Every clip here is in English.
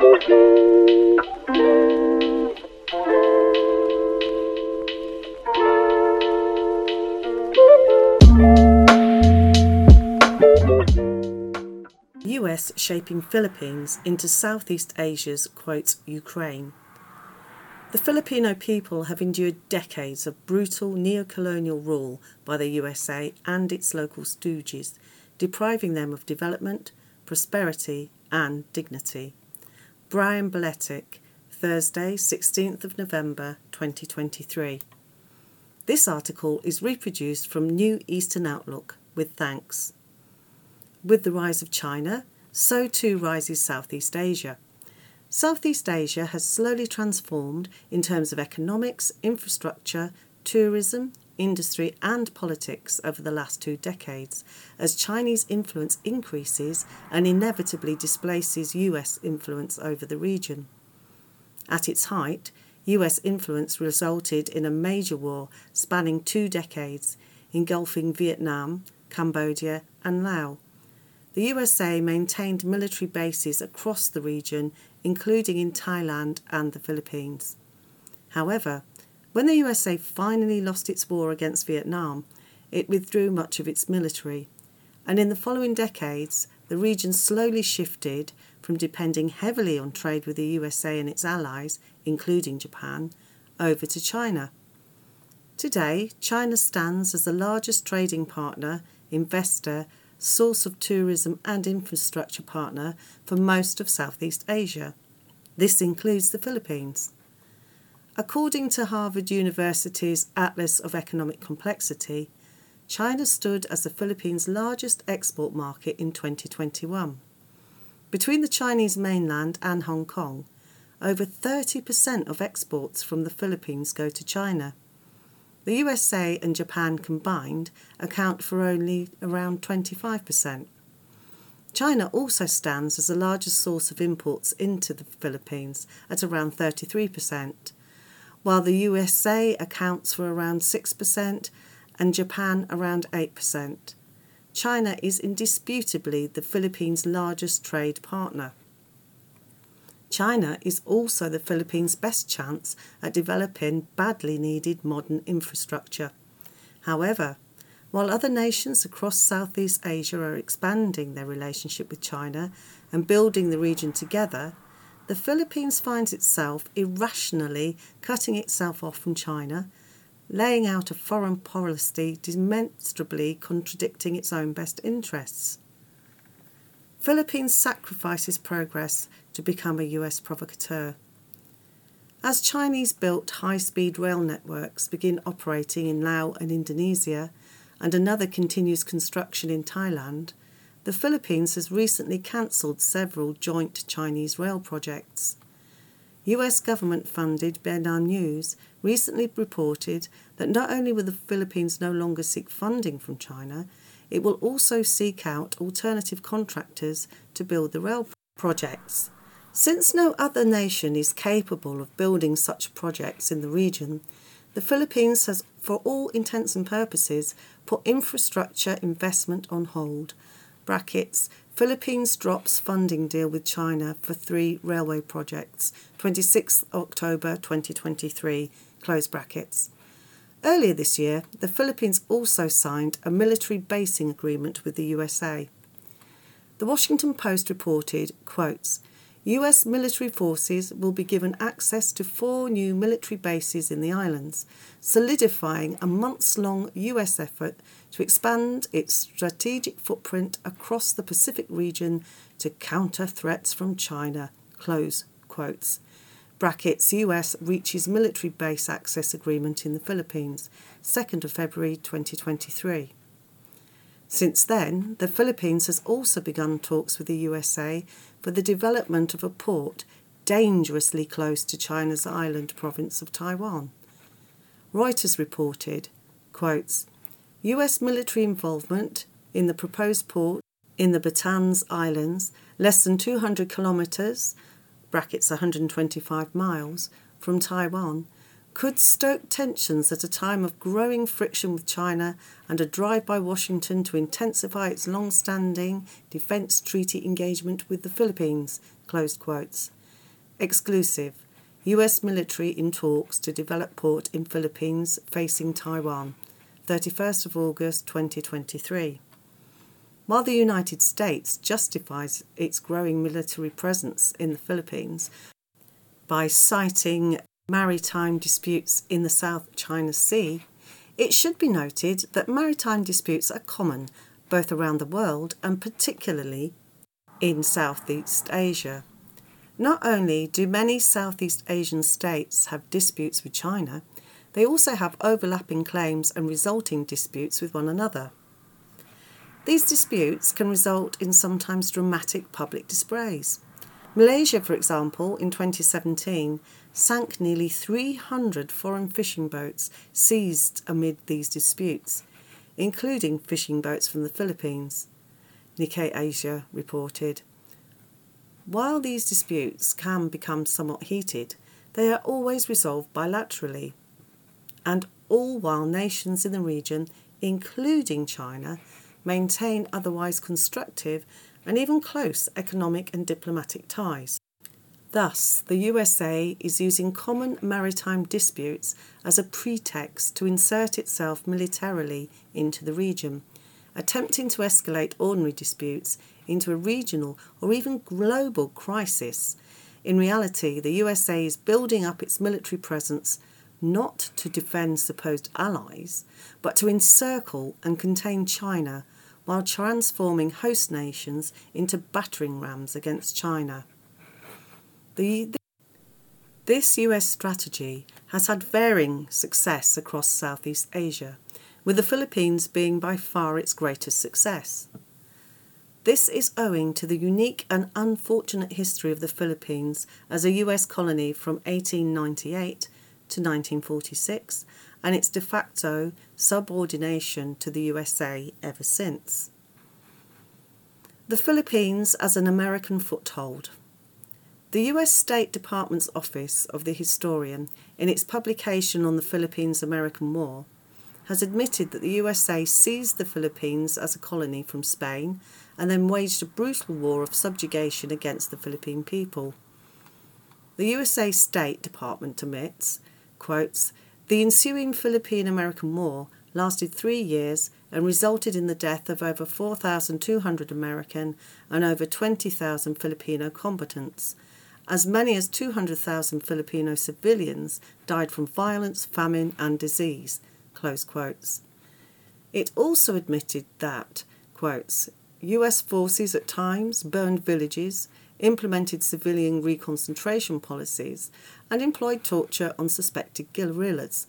US shaping Philippines into Southeast Asia's quote Ukraine. The Filipino people have endured decades of brutal neo-colonial rule by the USA and its local stooges, depriving them of development, prosperity and dignity. Brian Berletic, Thursday, 16th of November 2023. This article is reproduced from New Eastern Outlook with thanks. With the rise of China, so too rises Southeast Asia. Southeast Asia has slowly transformed in terms of economics, infrastructure, tourism, industry, and politics over the last two decades as Chinese influence increases and inevitably displaces US influence over the region. At its height, US influence resulted in a major war spanning two decades, engulfing Vietnam, Cambodia, and Laos the USA maintained military bases across the region, including in Thailand and the Philippines. However, when the USA finally lost its war against Vietnam, it withdrew much of its military, and in the following decades, the region slowly shifted from depending heavily on trade with the USA and its allies, including Japan, over to China. Today, China stands as the largest trading partner, investor, source of tourism and infrastructure partner for most of Southeast Asia. This includes the Philippines. According to Harvard University's Atlas of Economic Complexity, China stood as the Philippines' largest export market in 2021. Between the Chinese mainland and Hong Kong, over 30% of exports from the Philippines go to China. The USA and Japan combined account for only around 25%. China also stands as the largest source of imports into the Philippines at around 33%, while the USA accounts for around 6% and Japan around 8%. China is indisputably the Philippines' largest trade partner. China is also the Philippines' best chance at developing badly needed modern infrastructure. However, while other nations across Southeast Asia are expanding their relationship with China and building the region together, the Philippines finds itself irrationally cutting itself off from China, laying out a foreign policy demonstrably contradicting its own best interests. Philippines sacrifices progress to become a US provocateur. As Chinese built high speed rail networks begin operating in Laos and Indonesia, and another continues construction in Thailand, the Philippines has recently cancelled several joint Chinese rail projects. US government funded Benar News recently reported that not only will the Philippines no longer seek funding from China, it will also seek out alternative contractors to build the rail projects. Since no other nation is capable of building such projects in the region, the Philippines has, for all intents and purposes, put infrastructure investment on hold. Brackets, Philippines drops funding deal with China for three railway projects, 26 October 2023, close brackets. Earlier this year, the Philippines also signed a military basing agreement with the USA. The Washington Post reported, quotes, US military forces will be given access to four new military bases in the islands, solidifying a months long US effort to expand its strategic footprint across the Pacific region to counter threats from China. Close quotes. Brackets US reaches military base access agreement in the Philippines, 2nd of February 2023. Since then, the Philippines has also begun talks with the USA for the development of a port dangerously close to China's island province of Taiwan. Reuters reported, quotes, US military involvement in the proposed port in the Batanes Islands, less than 200 kilometres, brackets 125 miles, from Taiwan, could stoke tensions at a time of growing friction with China and a drive by Washington to intensify its long standing defence treaty engagement with the Philippines. Exclusive. US military in talks to develop port in Philippines facing Taiwan. 31st of August 2023. While the United States justifies its growing military presence in the Philippines by citing maritime disputes in the South China Sea, it should be noted that maritime disputes are common both around the world and particularly in Southeast Asia. Not only do many Southeast Asian states have disputes with China, they also have overlapping claims and resulting disputes with one another. These disputes can result in sometimes dramatic public displays. Malaysia, for example, in 2017 sank nearly 300 foreign fishing boats seized amid these disputes, including fishing boats from the Philippines. Nikkei Asia reported. While these disputes can become somewhat heated, they are always resolved bilaterally, and all while nations in the region, including China, maintain otherwise constructive and even close economic and diplomatic ties. Thus, the USA is using common maritime disputes as a pretext to insert itself militarily into the region, attempting to escalate ordinary disputes into a regional or even global crisis. In reality, the USA is building up its military presence not to defend supposed allies, but to encircle and contain China while transforming host nations into battering rams against China. The, this US strategy has had varying success across Southeast Asia, with the Philippines being by far its greatest success. This is owing to the unique and unfortunate history of the Philippines as a US colony from 1898 to 1946 and its de facto subordination to the USA ever since. The Philippines as an American foothold. The US State Department's Office of the Historian, in its publication on the Philippines American War, has admitted that the USA seized the Philippines as a colony from Spain and then waged a brutal war of subjugation against the Philippine people. The USA State Department admits, quotes, the ensuing Philippine American War lasted three years and resulted in the death of over 4,200 American and over 20,000 Filipino combatants as many as 200,000 Filipino civilians died from violence, famine, and disease. It also admitted that, quotes, US forces at times burned villages, implemented civilian reconcentration policies, and employed torture on suspected guerrillas,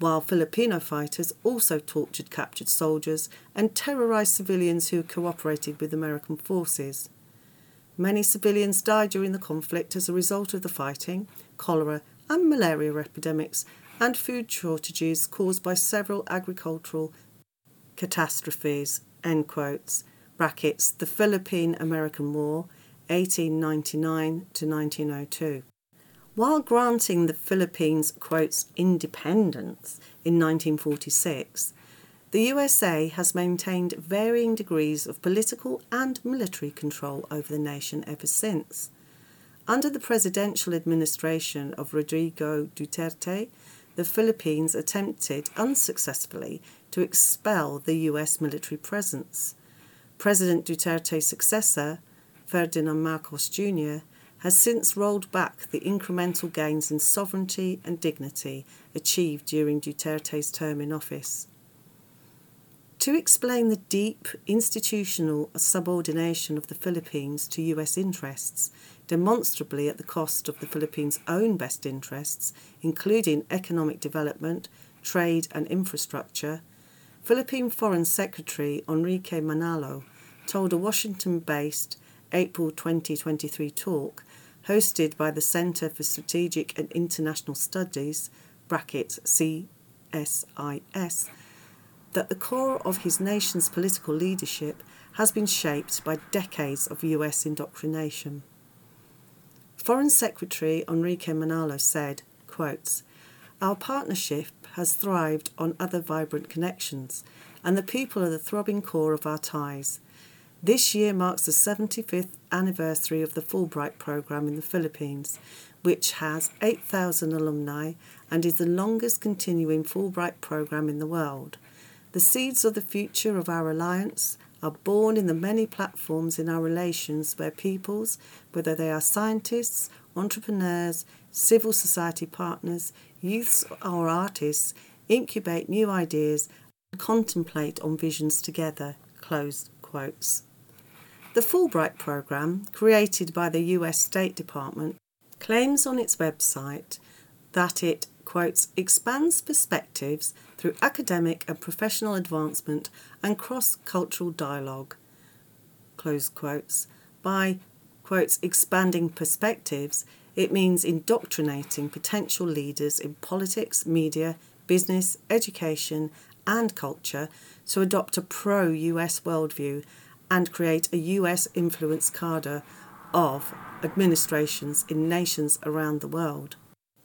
while Filipino fighters also tortured captured soldiers and terrorized civilians who cooperated with American forces. Many civilians died during the conflict as a result of the fighting, cholera, and malaria epidemics, and food shortages caused by several agricultural catastrophes. End quotes. Brackets. The Philippine American War, 1899 to 1902. While granting the Philippines quotes independence in 1946, the USA has maintained varying degrees of political and military control over the nation ever since. Under the presidential administration of Rodrigo Duterte, the Philippines attempted unsuccessfully to expel the US military presence. President Duterte's successor, Ferdinand Marcos Jr., has since rolled back the incremental gains in sovereignty and dignity achieved during Duterte's term in office. To explain the deep institutional subordination of the Philippines to US interests, demonstrably at the cost of the Philippines' own best interests, including economic development, trade, and infrastructure, Philippine Foreign Secretary Enrique Manalo told a Washington based April 2023 talk hosted by the Center for Strategic and International Studies, CSIS, that the core of his nation's political leadership has been shaped by decades of US indoctrination. Foreign Secretary Enrique Manalo said, quotes, Our partnership has thrived on other vibrant connections, and the people are the throbbing core of our ties. This year marks the 75th anniversary of the Fulbright program in the Philippines, which has 8,000 alumni and is the longest continuing Fulbright program in the world. The seeds of the future of our alliance are born in the many platforms in our relations where peoples, whether they are scientists, entrepreneurs, civil society partners, youths, or artists, incubate new ideas and contemplate on visions together. Closed quotes. The Fulbright program, created by the US State Department, claims on its website that it quotes expands perspectives through academic and professional advancement and cross-cultural dialogue close quotes by quotes expanding perspectives it means indoctrinating potential leaders in politics media business education and culture to adopt a pro-US worldview and create a US influence cadre of administrations in nations around the world.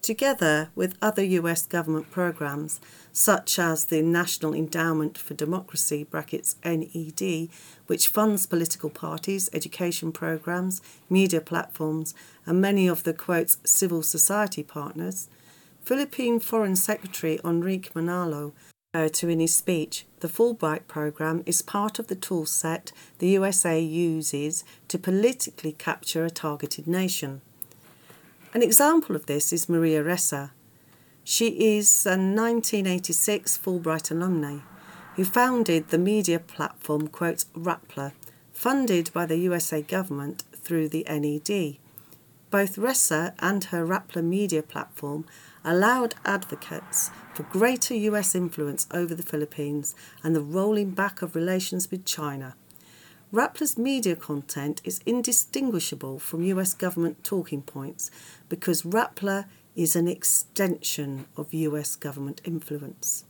Together with other US government programs such as the National Endowment for Democracy brackets NED which funds political parties, education programs, media platforms and many of the quotes civil society partners, Philippine Foreign Secretary Enrique Manalo uh, to in his speech, the Fulbright program is part of the tool set the USA uses to politically capture a targeted nation. An example of this is Maria Ressa. She is a 1986 Fulbright alumni who founded the media platform quote Rappler, funded by the USA government through the NED. Both Ressa and her Rappler media platform allowed advocates for greater US influence over the Philippines and the rolling back of relations with China. Rappler's media content is indistinguishable from US government talking points because Rappler is an extension of US government influence.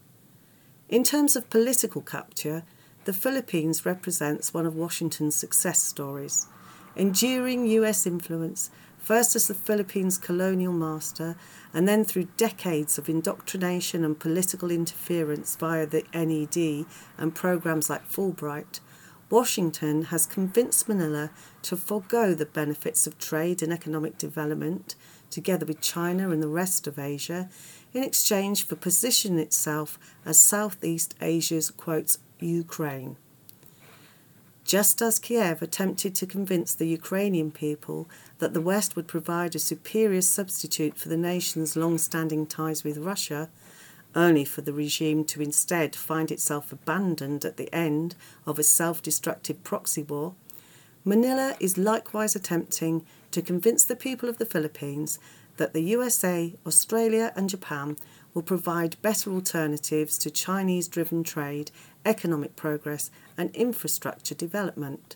In terms of political capture, the Philippines represents one of Washington's success stories. Enduring US influence first as the Philippines' colonial master, and then through decades of indoctrination and political interference via the NED and programs like Fulbright, Washington has convinced Manila to forego the benefits of trade and economic development, together with China and the rest of Asia, in exchange for positioning itself as Southeast Asia's, quote, Ukraine. Just as Kiev attempted to convince the Ukrainian people that the West would provide a superior substitute for the nation's long standing ties with Russia, only for the regime to instead find itself abandoned at the end of a self destructive proxy war, Manila is likewise attempting to convince the people of the Philippines that the USA, Australia, and Japan will provide better alternatives to Chinese driven trade, economic progress, and infrastructure development.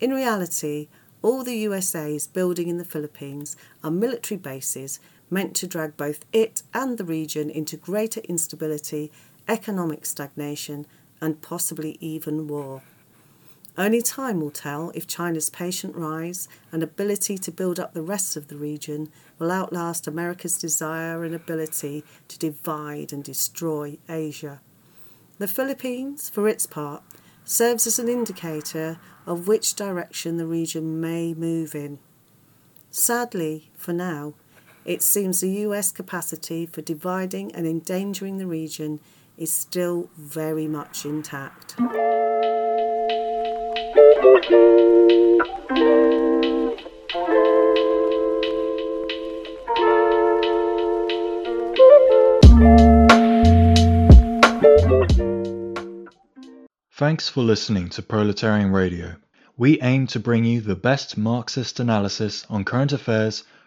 In reality, all the USA is building in the Philippines are military bases meant to drag both it and the region into greater instability, economic stagnation, and possibly even war. Only time will tell if China's patient rise and ability to build up the rest of the region will outlast America's desire and ability to divide and destroy Asia. The Philippines, for its part, serves as an indicator of which direction the region may move in. Sadly, for now, it seems the US capacity for dividing and endangering the region is still very much intact. Thanks for listening to Proletarian Radio. We aim to bring you the best Marxist analysis on current affairs,